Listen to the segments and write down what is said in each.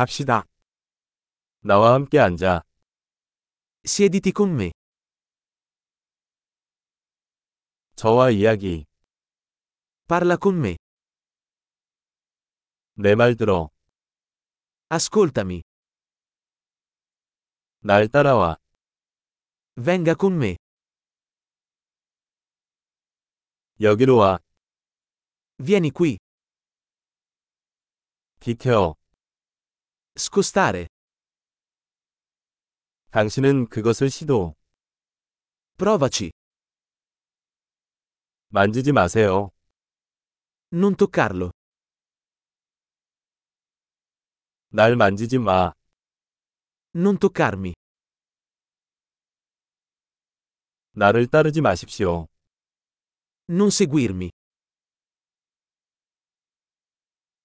갑시다. 나와 함께 앉아. Siediti con me. 저와 이야기. Parla con me. 내 말 들어. Ascoltami. 날 따라와. Venga con me. 여기로 와. Vieni qui. 비켜. Scostare. 당신은 그것을 시도. Provaci. 만지지 마세요. Non toccarlo. 날 만지지 마. Non toccarmi. 나를 따르지 마십시오. Non seguirmi.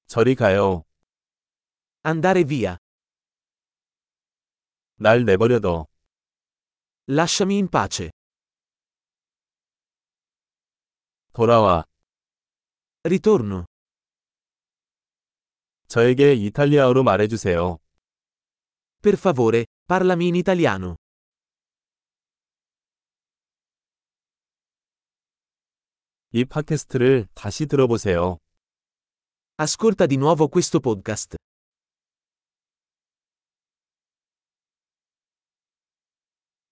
저리 가요. Andare via. 날 내버려둬. Lasciami in pace. 돌아와. Ritorno. 저에게 이탈리아어로 말해주세요. Per favore, parlami in italiano. 이 팟캐스트를 다시 들어보세요. Ascolta di nuovo questo podcast.